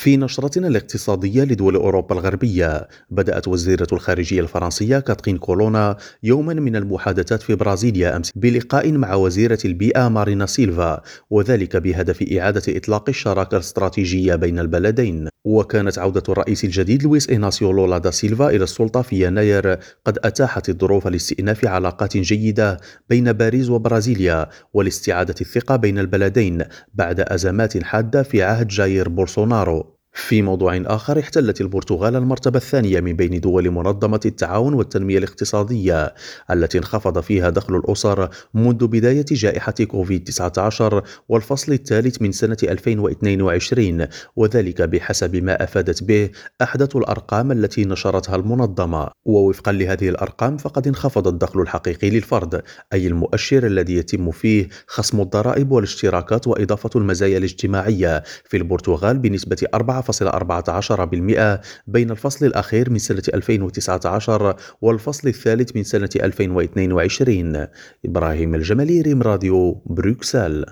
في نشرتنا الاقتصادية لدول أوروبا الغربية. بدأت وزيرة الخارجية الفرنسية كاترين كولونا يوما من المحادثات في برازيليا أمس بلقاء مع وزيرة البيئة مارينا سيلفا وذلك بهدف إعادة إطلاق الشراكة الاستراتيجية بين البلدين. وكانت عودة الرئيس الجديد لويس إيناسيو لولا دا سيلفا إلى السلطة في يناير قد أتاحت الظروف لاستئناف علاقات جيدة بين باريس وبرازيليا ولاستعادة الثقة بين البلدين بعد أزمات حادة في عهد جاير بولسونارو. في موضوع آخر احتلت البرتغال المرتبة الثانية من بين دول منظمة التعاون والتنمية الاقتصادية التي انخفض فيها دخل الأسر منذ بداية جائحة كوفيد-19 والفصل الثالث من سنة 2022 وذلك بحسب ما أفادت به أحدث الأرقام التي نشرتها المنظمة. ووفقا لهذه الأرقام فقد انخفض الدخل الحقيقي للفرد أي المؤشر الذي يتم فيه خصم الضرائب والاشتراكات وإضافة المزايا الاجتماعية. في البرتغال بنسبة 4 4.14% بين الفصل الأخير من سنة 2019 والفصل الثالث من سنة 2022 إبراهيم الجمالي ريم راديو بروكسل.